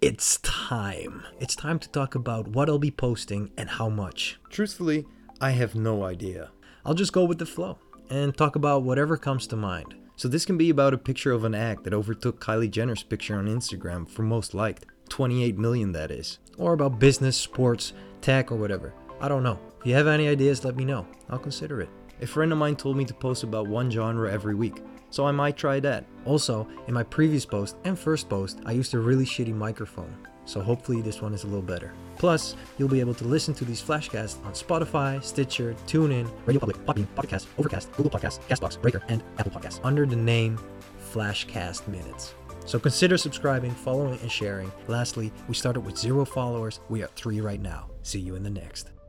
it's time. It's time to talk about what I'll be posting and how much. Truthfully, I have no idea. I'll just go with the flow and talk about whatever comes to mind. So this can be about a picture of an act that overtook Kylie Jenner's picture on Instagram for most liked. 28 million that is. Or about business, sports, tech, or whatever. I don't know. If you have any ideas, let me know. I'll consider it. A friend of mine told me to post about one genre every week, so I might try that. Also, in my previous post and first post, I used a really shitty microphone, so hopefully this one is a little better. Plus, you'll be able to listen to these flashcasts on Spotify, Stitcher, TuneIn, Radio Public, Podbean, Podcast, Overcast, Google Podcasts, Castbox, Breaker, and Apple Podcasts under the name Flashcast Minutes. So consider subscribing, following, and sharing. Lastly, we started with zero followers. We are three right now. See you in the next.